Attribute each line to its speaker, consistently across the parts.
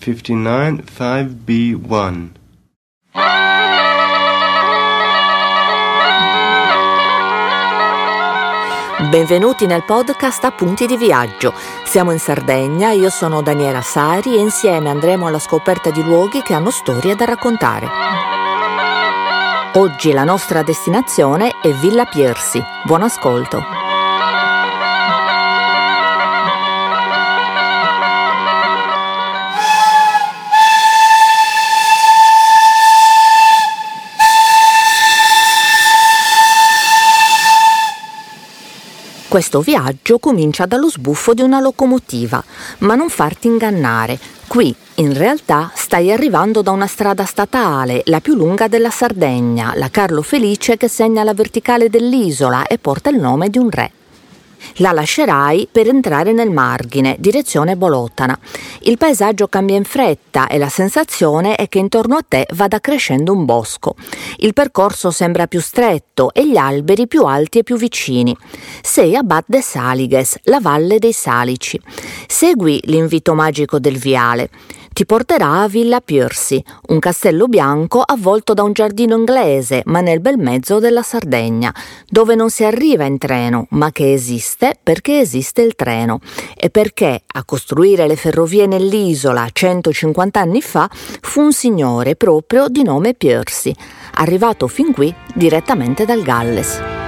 Speaker 1: 59 5B1.
Speaker 2: Benvenuti nel podcast Appunti di viaggio. Siamo in Sardegna, io sono Daniela Sari e insieme andremo alla scoperta di luoghi che hanno storie da raccontare. Oggi la nostra destinazione è Villa Piersi. Buon ascolto. Questo viaggio comincia dallo sbuffo di una locomotiva, ma non farti ingannare. Qui, in realtà, stai arrivando da una strada statale, la più lunga della Sardegna, la Carlo Felice che segna la verticale dell'isola e porta il nome di un re. La lascerai per entrare nel margine, direzione Bolotana. Il paesaggio cambia in fretta e la sensazione è che intorno a te vada crescendo un bosco. Il percorso sembra più stretto e gli alberi più alti e più vicini. Sei a Bad de Saliges, la valle dei Salici. Segui l'invito magico del viale ti porterà a Villa Piercy, un castello bianco avvolto da un giardino inglese, ma nel bel mezzo della Sardegna, dove non si arriva in treno, ma che esiste perché esiste il treno e perché a costruire le ferrovie nell'isola 150 anni fa fu un signore proprio di nome Piercy, arrivato fin qui direttamente dal Galles.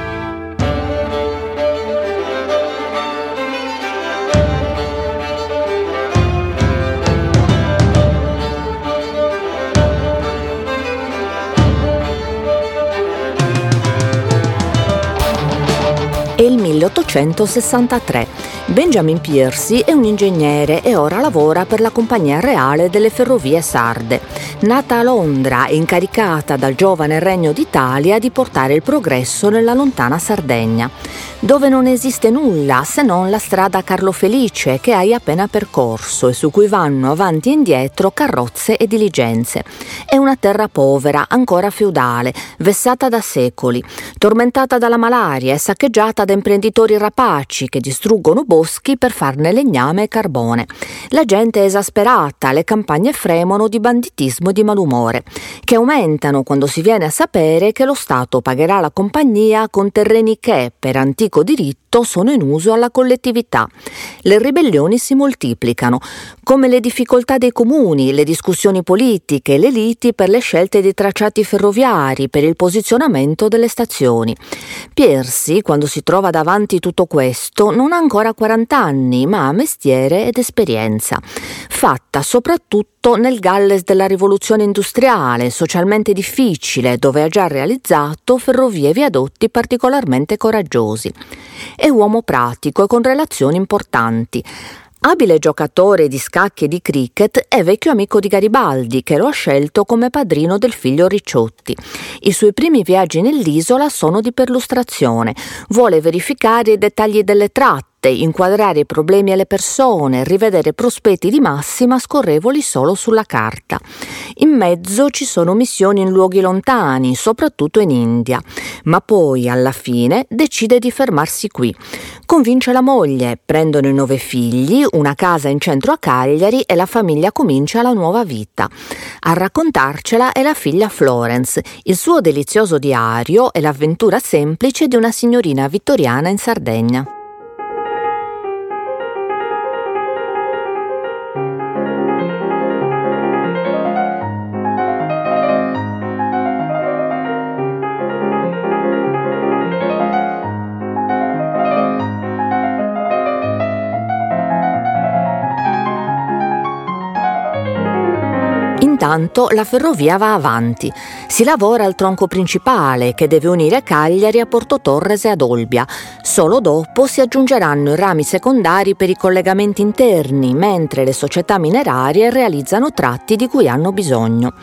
Speaker 2: 1863. Benjamin Piercy è un ingegnere e ora lavora per la Compagnia Reale delle Ferrovie Sarde. Nata a Londra e incaricata dal giovane Regno d'Italia di portare il progresso nella lontana Sardegna, dove non esiste nulla se non la strada Carlo Felice che hai appena percorso e su cui vanno avanti e indietro carrozze e diligenze. È una terra povera, ancora feudale, vessata da secoli, tormentata dalla malaria e saccheggiata da imprenditori rapaci che distruggono boschi per farne legname e carbone. La gente è esasperata, le campagne fremono di banditismo e di malumore, che aumentano quando si viene a sapere che lo Stato pagherà la compagnia con terreni che, per antico diritto, sono in uso alla collettività. Le ribellioni si moltiplicano, come le difficoltà dei comuni, le discussioni politiche, le liti per le scelte dei tracciati ferroviari, per il posizionamento delle stazioni. Piersi, quando si trova davanti tutto questo, non ha ancora 40 anni, ma ha mestiere ed esperienza, fatta soprattutto nel Galles della rivoluzione industriale, socialmente difficile, dove ha già realizzato ferrovie e viadotti particolarmente coraggiosi. È uomo pratico e con relazioni importanti. Abile giocatore di scacchi e di cricket, è vecchio amico di Garibaldi, che lo ha scelto come padrino del figlio Ricciotti. I suoi primi viaggi nell'isola sono di perlustrazione. Vuole verificare i dettagli delle tratte inquadrare i problemi alle persone, rivedere prospetti di massima scorrevoli solo sulla carta. In mezzo ci sono missioni in luoghi lontani, soprattutto in India, ma poi alla fine decide di fermarsi qui. Convince la moglie, prendono i nove figli, una casa in centro a Cagliari e la famiglia comincia la nuova vita. A raccontarcela è la figlia Florence, il suo delizioso diario e l'avventura semplice di una signorina vittoriana in Sardegna. Intanto la ferrovia va avanti. Si lavora al tronco principale che deve unire Cagliari a Porto Torres e ad Olbia. Solo dopo si aggiungeranno i rami secondari per i collegamenti interni, mentre le società minerarie realizzano tratti di cui hanno bisogno.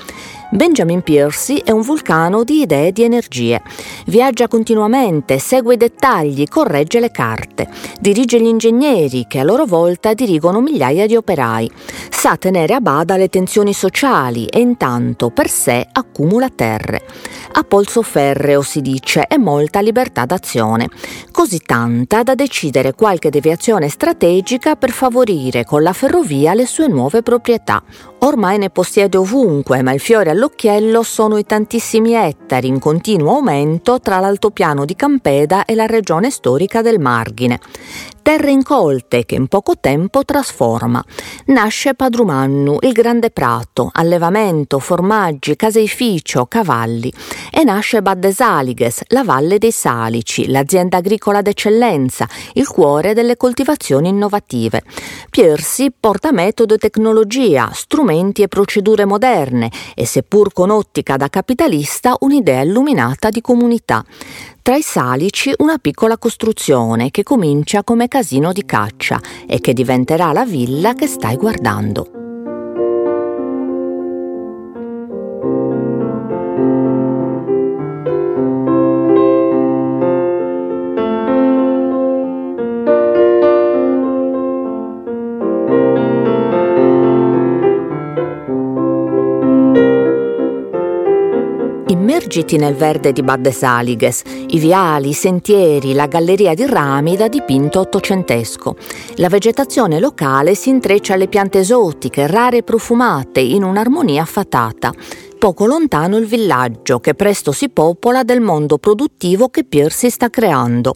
Speaker 2: Benjamin Piercy è un vulcano di idee e di energie. Viaggia continuamente, segue i dettagli, corregge le carte, dirige gli ingegneri che a loro volta dirigono migliaia di operai. Sa tenere a bada le tensioni sociali e intanto per sé accumula terre. A polso ferreo si dice e molta libertà d'azione, così tanta da decidere qualche deviazione strategica per favorire con la ferrovia le sue nuove proprietà Ormai ne possiede ovunque, ma il fiore all'occhiello sono i tantissimi ettari in continuo aumento tra l'altopiano di Campeda e la regione storica del Margine terre incolte che in poco tempo trasforma. Nasce Padrumannu, il grande prato, allevamento, formaggi, caseificio, cavalli. E nasce Baddesaliges, la valle dei Salici, l'azienda agricola d'eccellenza, il cuore delle coltivazioni innovative. Piersi porta metodo e tecnologia, strumenti e procedure moderne e seppur con ottica da capitalista un'idea illuminata di comunità. Tra i salici una piccola costruzione che comincia come casino di caccia e che diventerà la villa che stai guardando. Immergiti nel verde di Badde Saliges, i viali, i sentieri, la galleria di rami da dipinto ottocentesco. La vegetazione locale si intreccia alle piante esotiche, rare e profumate, in un'armonia fatata poco lontano il villaggio che presto si popola del mondo produttivo che Piersi sta creando.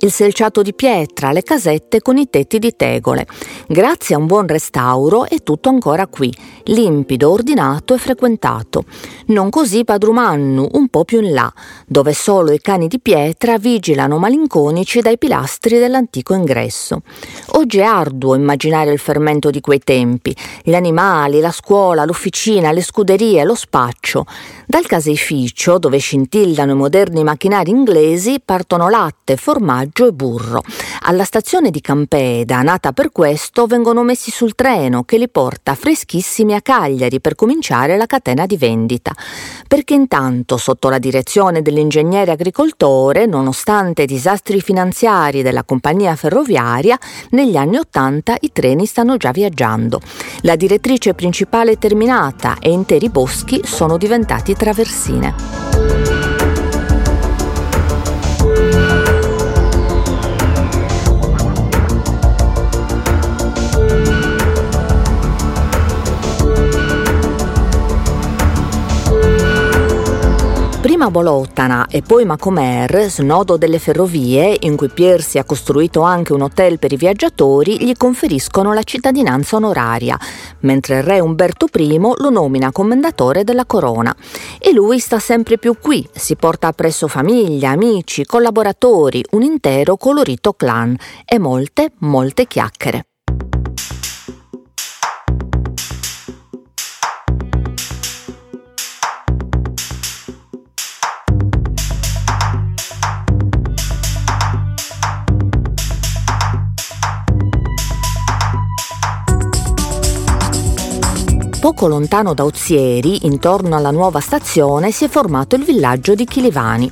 Speaker 2: Il selciato di pietra, le casette con i tetti di tegole. Grazie a un buon restauro è tutto ancora qui, limpido, ordinato e frequentato. Non così Padrumannu, un po' più in là, dove solo i cani di pietra vigilano malinconici dai pilastri dell'antico ingresso. Oggi è arduo immaginare il fermento di quei tempi, gli animali, la scuola, l'officina, le scuderie, lo spaccio. Dal caseificio, dove scintillano i moderni macchinari inglesi, partono latte, formaggio e burro. Alla stazione di Campeda, nata per questo, vengono messi sul treno che li porta freschissimi a Cagliari per cominciare la catena di vendita. Perché intanto, sotto la direzione dell'ingegnere agricoltore, nonostante i disastri finanziari della compagnia ferroviaria, negli anni Ottanta i treni stanno già viaggiando. La direttrice principale è terminata e interi boschi sono diventati traversine. Prima Bolotana e poi Macomer, snodo delle ferrovie, in cui Piersi ha costruito anche un hotel per i viaggiatori, gli conferiscono la cittadinanza onoraria, mentre il re Umberto I lo nomina commendatore della corona. E lui sta sempre più qui, si porta appresso famiglia, amici, collaboratori, un intero colorito clan e molte, molte chiacchiere. Poco lontano da Ozieri, intorno alla nuova stazione, si è formato il villaggio di Chilivani,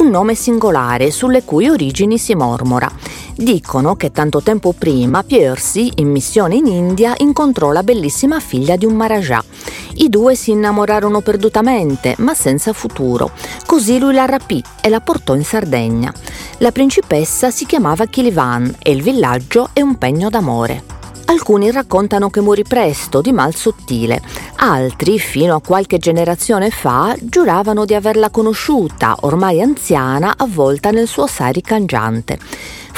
Speaker 2: un nome singolare sulle cui origini si mormora. Dicono che tanto tempo prima Piercy, in missione in India, incontrò la bellissima figlia di un Maharajà. I due si innamorarono perdutamente, ma senza futuro. Così lui la rapì e la portò in Sardegna. La principessa si chiamava Kilivan e il villaggio è un pegno d'amore. Alcuni raccontano che morì presto, di mal sottile. Altri, fino a qualche generazione fa, giuravano di averla conosciuta, ormai anziana, avvolta nel suo sari cangiante.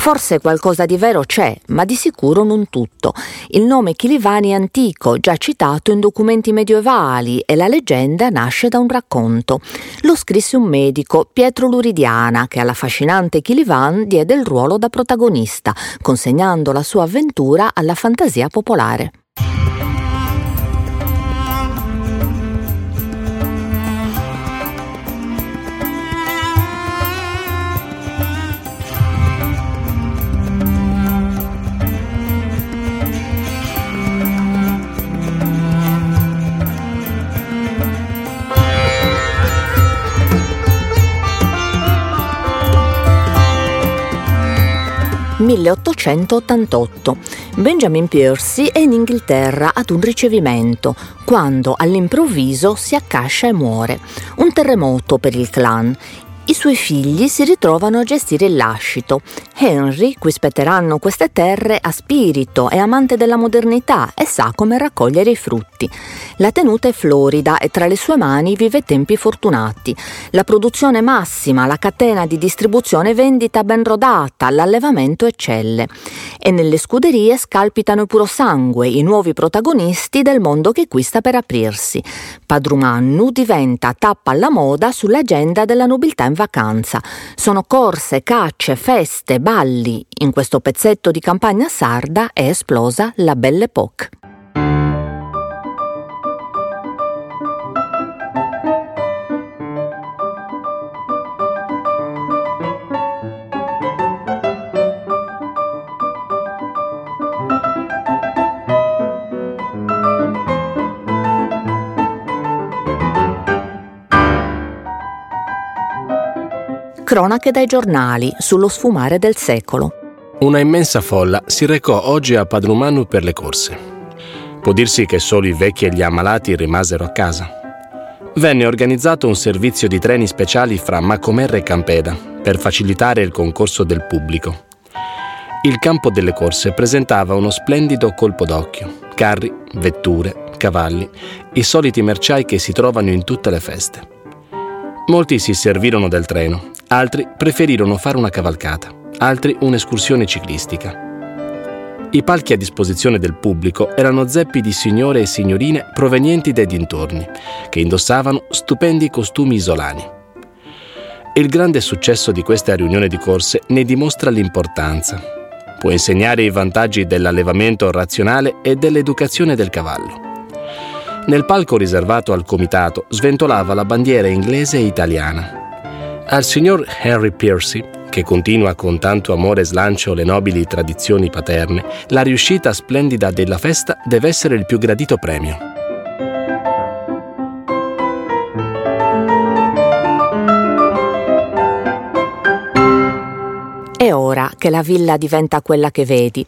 Speaker 2: Forse qualcosa di vero c'è, ma di sicuro non tutto. Il nome Chilivani è antico, già citato in documenti medievali e la leggenda nasce da un racconto. Lo scrisse un medico, Pietro Luridiana, che alla fascinante Chilivan diede il ruolo da protagonista, consegnando la sua avventura alla fantasia popolare. 1888. Benjamin Piercy è in Inghilterra ad un ricevimento, quando all'improvviso si accascia e muore. Un terremoto per il clan. I suoi figli si ritrovano a gestire il lascito. Henry, cui spetteranno queste terre, ha spirito, è amante della modernità e sa come raccogliere i frutti. La tenuta è florida e tra le sue mani vive tempi fortunati. La produzione massima, la catena di distribuzione e vendita ben rodata, l'allevamento eccelle. E nelle scuderie scalpitano i puro sangue, i nuovi protagonisti del mondo che qui sta per aprirsi. Padrumannu diventa tappa alla moda sull'agenda della nobiltà in vacanza. Sono corse, cacce, feste, balli. In questo pezzetto di campagna sarda è esplosa la Belle Époque. Cronache dai giornali sullo sfumare del secolo.
Speaker 3: Una immensa folla si recò oggi a Padrumanu per le corse. Può dirsi che solo i vecchi e gli ammalati rimasero a casa. Venne organizzato un servizio di treni speciali fra Macomerre e Campeda per facilitare il concorso del pubblico. Il campo delle corse presentava uno splendido colpo d'occhio. Carri, vetture, cavalli, i soliti merciai che si trovano in tutte le feste. Molti si servirono del treno Altri preferirono fare una cavalcata, altri un'escursione ciclistica. I palchi a disposizione del pubblico erano zeppi di signore e signorine provenienti dai dintorni, che indossavano stupendi costumi isolani. Il grande successo di questa riunione di corse ne dimostra l'importanza. Può insegnare i vantaggi dell'allevamento razionale e dell'educazione del cavallo. Nel palco riservato al comitato sventolava la bandiera inglese e italiana, al signor Harry Piercy, che continua con tanto amore e slancio le nobili tradizioni paterne, la riuscita splendida della festa deve essere il più gradito premio.
Speaker 2: È ora che la villa diventa quella che vedi.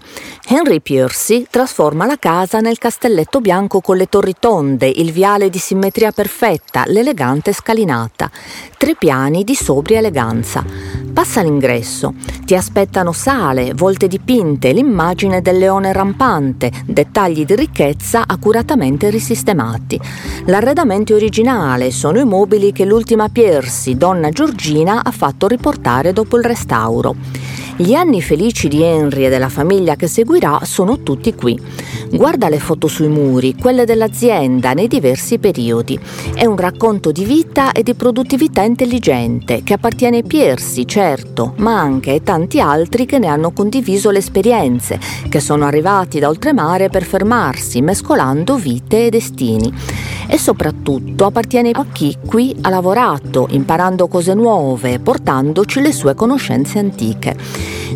Speaker 2: Henry Piercy trasforma la casa nel castelletto bianco con le torri tonde, il viale di simmetria perfetta, l'elegante scalinata. Tre piani di sobria eleganza. Passa all'ingresso. Ti aspettano sale, volte dipinte, l'immagine del leone rampante, dettagli di ricchezza accuratamente risistemati. L'arredamento è originale, sono i mobili che l'ultima Piercy, donna Giorgina, ha fatto riportare dopo il restauro. Gli anni felici di Henry e della famiglia che seguirà sono tutti qui. Guarda le foto sui muri, quelle dell'azienda nei diversi periodi. È un racconto di vita e di produttività intelligente che appartiene ai Piersi, certo, ma anche ai tanti altri che ne hanno condiviso le esperienze, che sono arrivati da oltremare per fermarsi, mescolando vite e destini. E soprattutto appartiene a chi qui ha lavorato, imparando cose nuove, portandoci le sue conoscenze antiche.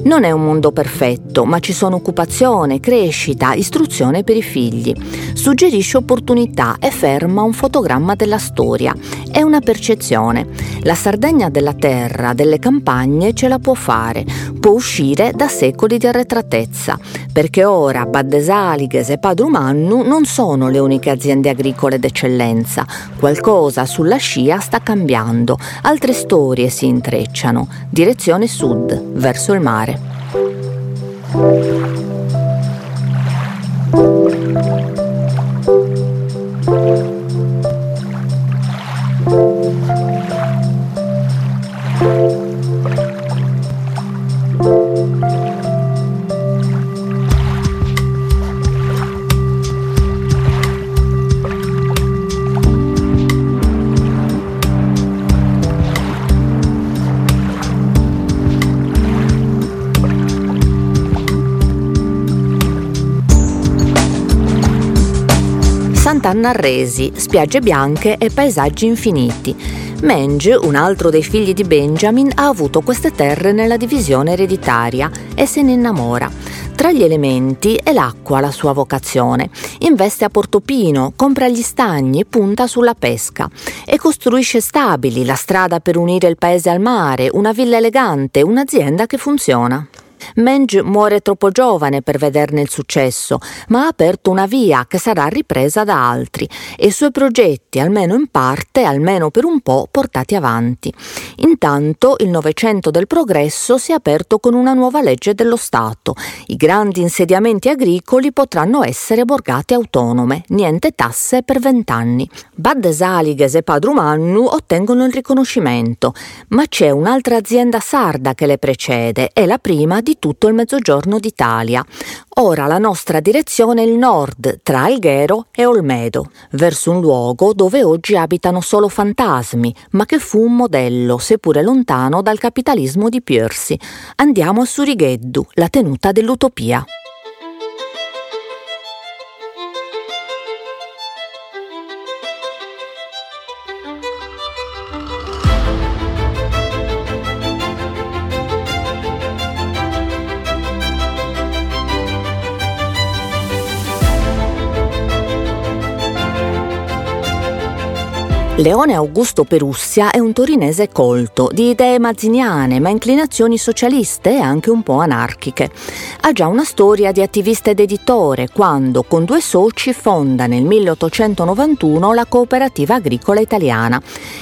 Speaker 2: Non è un mondo perfetto, ma ci sono occupazione, crescita, istruzione per i figli. Suggerisce opportunità e ferma un fotogramma della storia. È una percezione. La Sardegna della terra, delle campagne ce la può fare, può uscire da secoli di arretratezza, perché ora Baddesalighes e Padrumannu non sono le uniche aziende agricole d'eccellenza. Qualcosa sulla scia sta cambiando, altre storie si intrecciano. Direzione sud, verso il mare. Sant'Anna-Arresi, spiagge bianche e paesaggi infiniti. Menge, un altro dei figli di Benjamin, ha avuto queste terre nella divisione ereditaria e se ne innamora. Tra gli elementi è l'acqua la sua vocazione. Investe a Portopino, compra gli stagni punta sulla pesca. E costruisce stabili, la strada per unire il paese al mare, una villa elegante, un'azienda che funziona. Menge muore troppo giovane per vederne il successo, ma ha aperto una via che sarà ripresa da altri e i suoi progetti, almeno in parte, almeno per un po', portati avanti. Intanto il Novecento del progresso si è aperto con una nuova legge dello Stato. I grandi insediamenti agricoli potranno essere borgate autonome, niente tasse per vent'anni. Bad Saliges e Padrumannu ottengono il riconoscimento, ma c'è un'altra azienda sarda che le precede, è la prima di tutto il mezzogiorno d'Italia. Ora la nostra direzione è il nord, tra Alghero e Olmedo, verso un luogo dove oggi abitano solo fantasmi, ma che fu un modello, seppure lontano dal capitalismo di Piercy. Andiamo a Surigheddu, la tenuta dell'utopia. Leone Augusto Perussia è un torinese colto, di idee mazziniane ma inclinazioni socialiste e anche un po' anarchiche. Ha già una storia di attivista ed editore quando, con due soci, fonda nel 1891 la Cooperativa Agricola Italiana,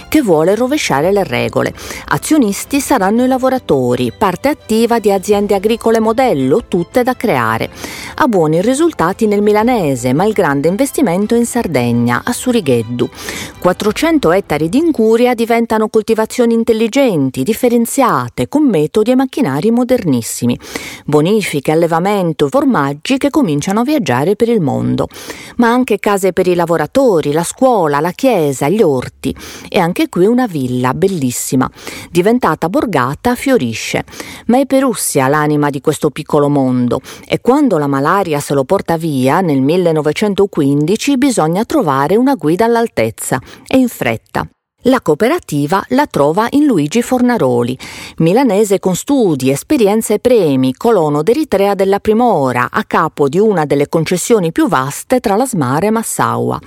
Speaker 2: che vuole rovesciare le regole. Azionisti saranno i lavoratori, parte attiva di aziende agricole modello, tutte da creare. Ha buoni risultati nel milanese, ma il grande investimento in Sardegna, a Surigheddu. 400 100 ettari di incuria diventano coltivazioni intelligenti, differenziate, con metodi e macchinari modernissimi. Bonifiche, allevamento, formaggi che cominciano a viaggiare per il mondo. Ma anche case per i lavoratori, la scuola, la chiesa, gli orti. E anche qui una villa bellissima. Diventata borgata, fiorisce. Ma è Perussia l'anima di questo piccolo mondo. E quando la malaria se lo porta via, nel 1915, bisogna trovare una guida all'altezza. E in fretta. La cooperativa la trova in Luigi Fornaroli, milanese con studi, esperienze e premi, colono d'Eritrea della prima ora, a capo di una delle concessioni più vaste tra la Smara e Massaua.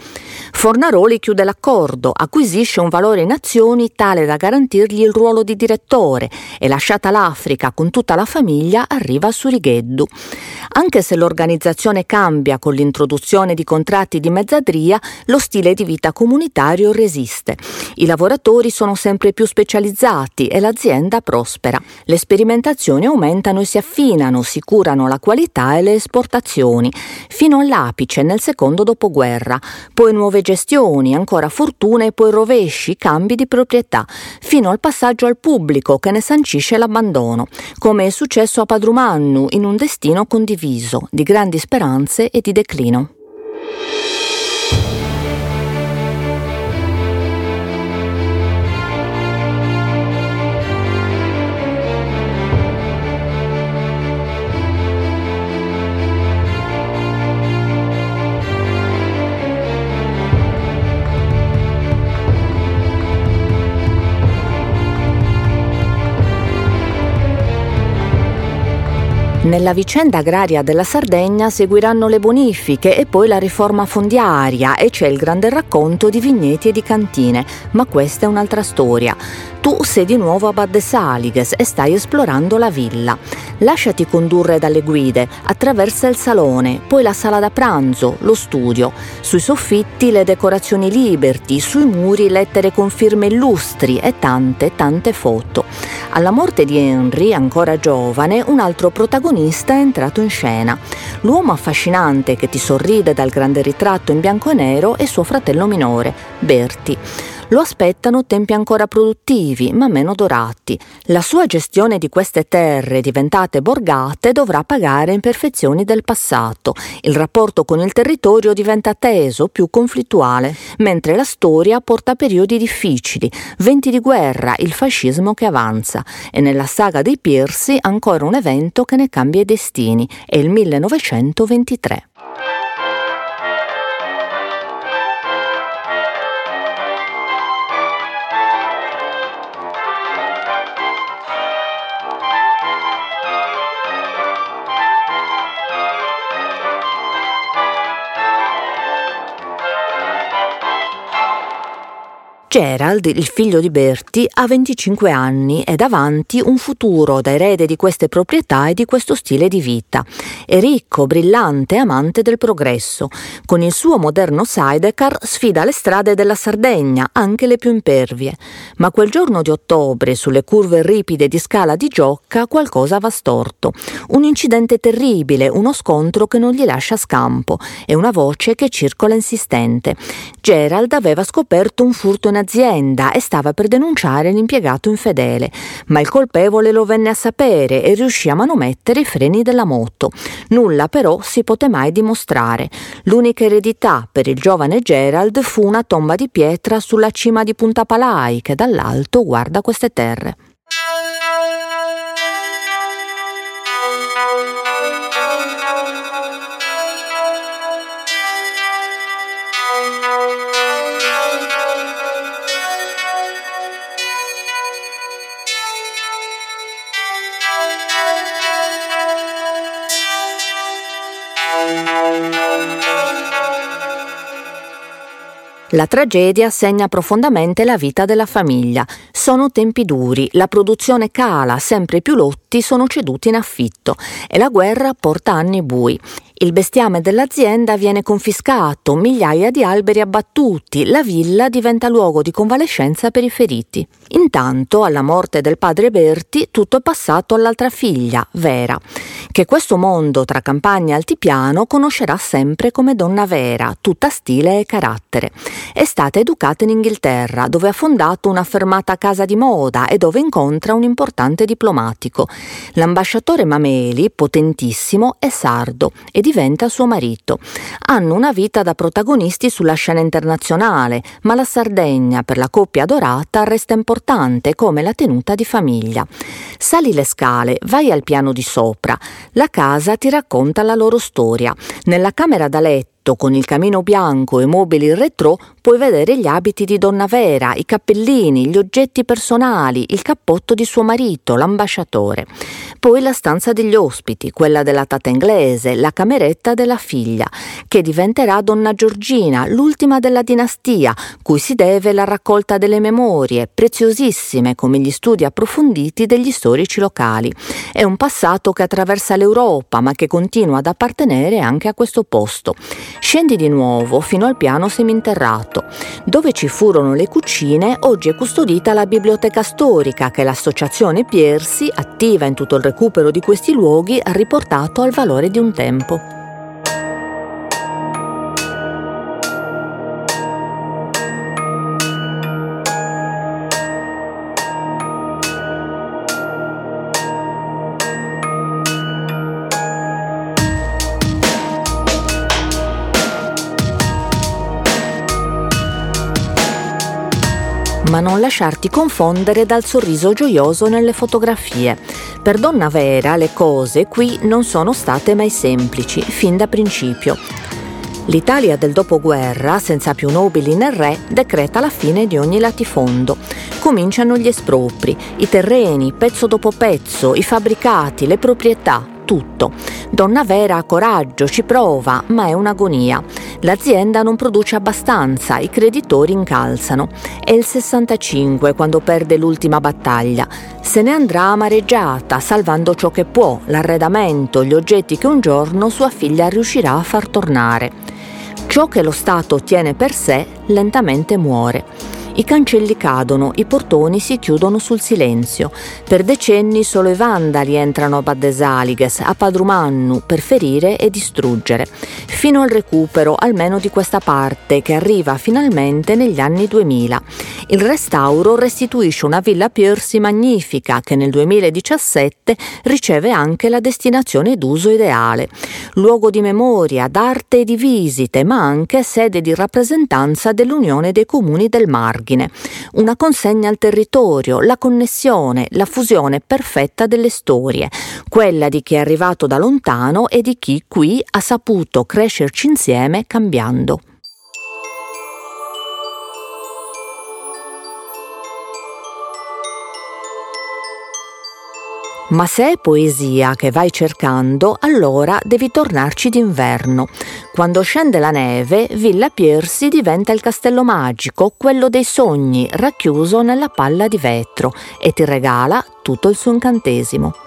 Speaker 2: Fornaroli chiude l'accordo, acquisisce un valore in azioni tale da garantirgli il ruolo di direttore e lasciata l'Africa con tutta la famiglia arriva a Surigheddu. Anche se l'organizzazione cambia con l'introduzione di contratti di mezzadria, lo stile di vita comunitario resiste. I lavoratori sono sempre più specializzati e l'azienda prospera. Le sperimentazioni aumentano e si affinano, si curano la qualità e le esportazioni, fino all'apice nel secondo dopoguerra, poi nuove gestioni, ancora fortune e poi rovesci, cambi di proprietà, fino al passaggio al pubblico che ne sancisce l'abbandono, come è successo a Padrumannu in un destino condiviso, di grandi speranze e di declino. Nella vicenda agraria della Sardegna seguiranno le bonifiche e poi la riforma fondiaria e c'è il grande racconto di vigneti e di cantine, ma questa è un'altra storia. Tu sei di nuovo a Bad Saliges e stai esplorando la villa. Lasciati condurre dalle guide, attraversa il salone, poi la sala da pranzo, lo studio. Sui soffitti le decorazioni liberty, sui muri lettere con firme illustri e tante, tante foto. Alla morte di Henry, ancora giovane, un altro protagonista è entrato in scena. L'uomo affascinante che ti sorride dal grande ritratto in bianco e nero è suo fratello minore, Berti. Lo aspettano tempi ancora produttivi, ma meno dorati. La sua gestione di queste terre diventate borgate dovrà pagare imperfezioni del passato. Il rapporto con il territorio diventa teso, più conflittuale, mentre la storia porta periodi difficili, venti di guerra, il fascismo che avanza. E nella saga dei Piersi ancora un evento che ne cambia i destini. È il 1923. Gerald, il figlio di Berti, ha 25 anni e davanti un futuro da erede di queste proprietà e di questo stile di vita. È ricco, brillante, amante del progresso. Con il suo moderno sidecar sfida le strade della Sardegna, anche le più impervie. Ma quel giorno di ottobre, sulle curve ripide di scala di Giocca, qualcosa va storto. Un incidente terribile, uno scontro che non gli lascia scampo e una voce che circola insistente. Gerald aveva scoperto un furto in azienda e stava per denunciare l'impiegato infedele, ma il colpevole lo venne a sapere e riuscì a manomettere i freni della moto. Nulla però si poté mai dimostrare. L'unica eredità per il giovane Gerald fu una tomba di pietra sulla cima di Punta Palai che dall'alto guarda queste terre. La tragedia segna profondamente la vita della famiglia. Sono tempi duri, la produzione cala, sempre più lotti sono ceduti in affitto e la guerra porta anni bui. Il bestiame dell'azienda viene confiscato, migliaia di alberi abbattuti, la villa diventa luogo di convalescenza per i feriti. Intanto, alla morte del padre Berti, tutto è passato all'altra figlia, Vera, che questo mondo tra campagna e altipiano conoscerà sempre come donna vera, tutta stile e carattere. È stata educata in Inghilterra, dove ha fondato un'affermata casa di moda e dove incontra un importante diplomatico. L'ambasciatore Mameli, potentissimo, è sardo e diventa suo marito. Hanno una vita da protagonisti sulla scena internazionale, ma la Sardegna per la coppia dorata resta importante come la tenuta di famiglia. Sali le scale, vai al piano di sopra. La casa ti racconta la loro storia. Nella camera da letto con il camino bianco e mobili retro puoi vedere gli abiti di Donna Vera, i cappellini, gli oggetti personali, il cappotto di suo marito, l'ambasciatore. Poi la stanza degli ospiti, quella della tata inglese, la cameretta della figlia, che diventerà Donna Giorgina, l'ultima della dinastia, cui si deve la raccolta delle memorie, preziosissime come gli studi approfonditi degli storici locali. È un passato che attraversa l'Europa, ma che continua ad appartenere anche a questo posto. Scendi di nuovo fino al piano seminterrato. Dove ci furono le cucine, oggi è custodita la biblioteca storica che l'associazione Piersi, attiva in tutto il recupero di questi luoghi, ha riportato al valore di un tempo. Ma non lasciarti confondere dal sorriso gioioso nelle fotografie. Per Donna Vera le cose qui non sono state mai semplici, fin da principio. L'Italia del dopoguerra, senza più nobili né re, decreta la fine di ogni latifondo. Cominciano gli espropri, i terreni, pezzo dopo pezzo, i fabbricati, le proprietà, tutto. Donna Vera ha coraggio, ci prova, ma è un'agonia. L'azienda non produce abbastanza, i creditori incalzano. È il 65 quando perde l'ultima battaglia. Se ne andrà amareggiata, salvando ciò che può, l'arredamento, gli oggetti che un giorno sua figlia riuscirà a far tornare. Ciò che lo Stato tiene per sé lentamente muore. I cancelli cadono, i portoni si chiudono sul silenzio. Per decenni solo i vandali entrano a Baddesaliges, a Padrumannu, per ferire e distruggere, fino al recupero almeno di questa parte che arriva finalmente negli anni 2000. Il restauro restituisce una villa Piersi magnifica che nel 2017 riceve anche la destinazione d'uso ideale, luogo di memoria, d'arte e di visite, ma anche sede di rappresentanza dell'Unione dei Comuni del Margine ordine, una consegna al territorio, la connessione, la fusione perfetta delle storie, quella di chi è arrivato da lontano e di chi qui ha saputo crescerci insieme cambiando. Ma se è poesia che vai cercando, allora devi tornarci d'inverno. Quando scende la neve, Villa Piersi diventa il castello magico, quello dei sogni, racchiuso nella palla di vetro, e ti regala tutto il suo incantesimo.